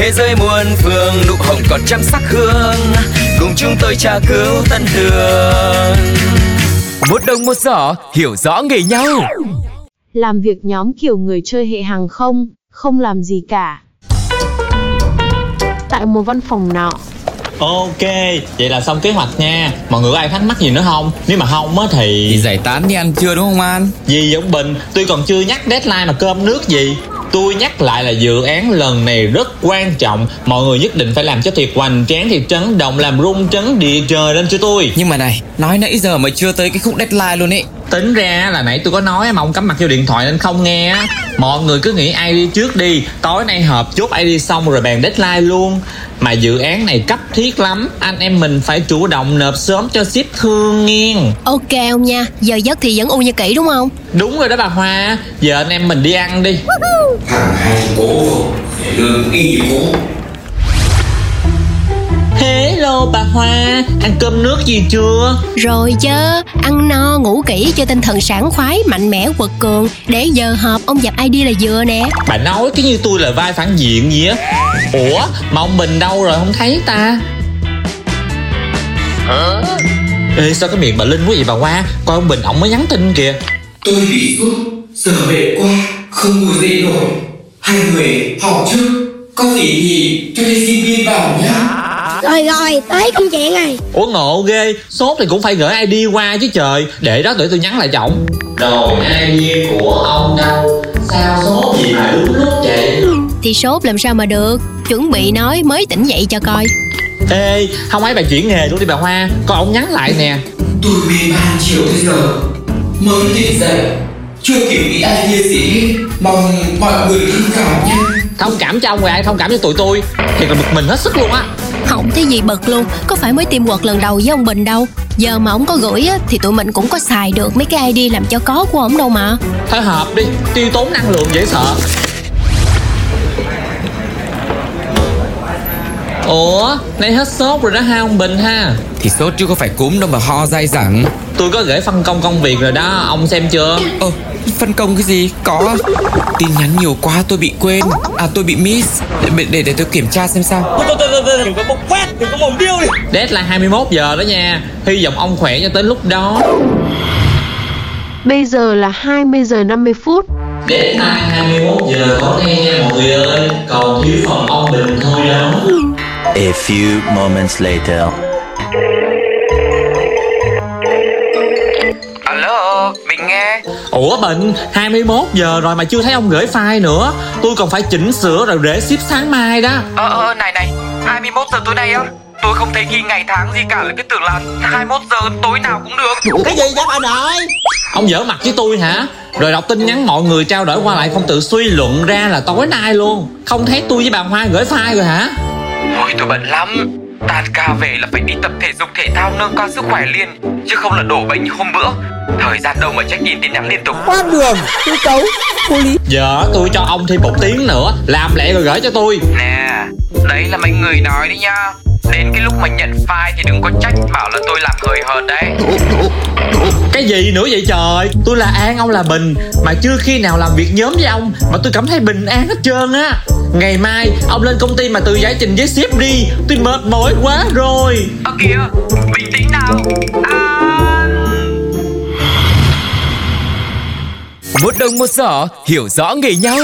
Thế giới muôn phương nụ hồng còn trăm sắc hương Cùng chúng tôi tra cứu tân đường Một đồng một giỏ hiểu rõ nghề nhau Làm việc nhóm kiểu người chơi hệ hàng không, không làm gì cả. Tại một văn phòng nọ, Ok, vậy là xong kế hoạch nha Mọi người có ai thắc mắc gì nữa không? Nếu mà không á thì... Thì giải tán đi ăn trưa đúng không An? Gì vậy ông Bình? Tôi còn chưa nhắc deadline mà cơm nước gì Tôi nhắc lại là dự án lần này rất quan trọng. Mọi người nhất định phải làm cho thiệt hoành. Tráng thiệt trấn động Làm rung trấn địa trời lên cho tôi. Nhưng mà này, nói nãy giờ mà chưa tới cái khúc deadline luôn ấy. Tính ra là nãy tôi có nói mà ông cắm mặt vô điện thoại nên không nghe á. Mọi người cứ nghĩ ai đi trước đi. Tối nay họp chốt ai đi xong rồi bàn deadline luôn. Mà dự án này cấp thiết lắm. Anh em mình phải chủ động nộp sớm cho ship thương nghiêng. Ok ông nha, giờ giấc thì vẫn u như kỹ đúng không? Đúng rồi đó bà Hoa. Giờ anh em mình đi ăn đi. Thằng hai cố lương y như bà Hoa Ăn cơm nước gì chưa? Rồi chứ, ăn no, ngủ kỹ cho tinh thần sảng khoái, mạnh mẽ, quật cường. Để giờ họp ông dập ID là vừa nè. Bà nói cái như tôi là vai phản diện gì á. Ủa mà ông Bình đâu rồi? Không thấy ta. Ê sao cái miệng bà Linh quá vậy bà Hoa? Coi ông Bình ổng mới nhắn tin kìa. Tôi bị sốt giờ mệt quá không ngồi dậy nổi. Hai người học trước có gì thì cho đi xin viên vào nhá Rồi rồi, tới công chuyện rồi. Ủa ngộ ghê. Sốt thì cũng phải gửi ID qua chứ trời. Để đó để tôi nhắn lại cho ổng Rồi ID của ông đâu? Sao sốt gì mà đúng lúc vậy? Thì sốt làm sao mà được? Chuẩn bị nói mới tỉnh dậy cho coi. Ê không ấy bà chuyển nghề luôn đi bà Hoa. Coi ổng nhắn lại nè. Tôi mê man chiều tới giờ mới tỉnh dậy. Chưa kịp nghĩ idea gì hết. Mong mọi người thông cảm nhé Thông cảm cho ông rồi ai thông cảm cho tụi tôi Thiệt là bực mình hết sức luôn á. Không thấy gì bật luôn Có phải mới tìm quật lần đầu với ông Bình đâu. Giờ mà ông có gửi á, thì tụi mình cũng có xài được mấy cái ID làm cho có của ông đâu mà. Thôi hợp đi Tiêu tốn năng lượng dễ sợ. Ủa Nay hết sốt rồi đó ha ông Bình ha. Thì sốt chứ có phải cúm đâu mà ho dai dẳng Tôi có gửi phân công công việc rồi đó Ông xem chưa? Ơ, phân công cái gì? Có. Tin nhắn nhiều quá tôi bị quên. À tôi bị miss. Để, để, để tôi kiểm tra xem sao. Đừng có bốc quét Đừng có mồm điêu đi. Deadline 21 giờ đó nha. Hy vọng ông khỏe cho tới lúc đó. Bây giờ là 20 giờ 50 phút. Deadline 21 giờ có nghe nha mọi người ơi. Còn thiếu phần ông Bình thôi đó. A few moments later Ủa Bình 21 giờ rồi mà chưa thấy ông gửi file nữa. Tôi còn phải chỉnh sửa rồi để ship sáng mai đó. Ờ, ờ, này này 21 giờ tối nay á Tôi không thấy ghi ngày tháng gì cả Là cái tưởng là 21 giờ tối nào cũng được. Cái gì vậy bà nội Ông dở mặt với tôi hả? Rồi đọc tin nhắn mọi người trao đổi qua lại Không tự suy luận ra là tối nay luôn. Không thấy tôi với bà Hoa gửi file rồi hả Ôi tôi bận lắm. Tan ca về là phải đi tập thể dục thể thao nâng cao sức khỏe liền Chứ không là đổ bệnh như hôm bữa. Thời gian đâu mà check in tin nhắn liên tục. Quan đường Tôi cấu Vô lý. Giờ tôi cho ông thêm một tiếng nữa. Làm lẹ rồi gửi cho tôi. Nè Đấy là mấy người nói đấy nha Đến cái lúc mà nhận file thì đừng có trách Bảo là tôi làm hời hợt đấy. Cái gì nữa vậy trời? Tôi là An ông là Bình. Mà chưa khi nào làm việc nhóm với ông Mà tôi cảm thấy bình an hết trơn á. Ngày mai ông lên công ty mà tự giải trình với sếp đi. Tôi mệt mỏi quá rồi. Ơ kìa Bình tĩnh nào. An. Một đồng một giỏ hiểu rõ nghề nhau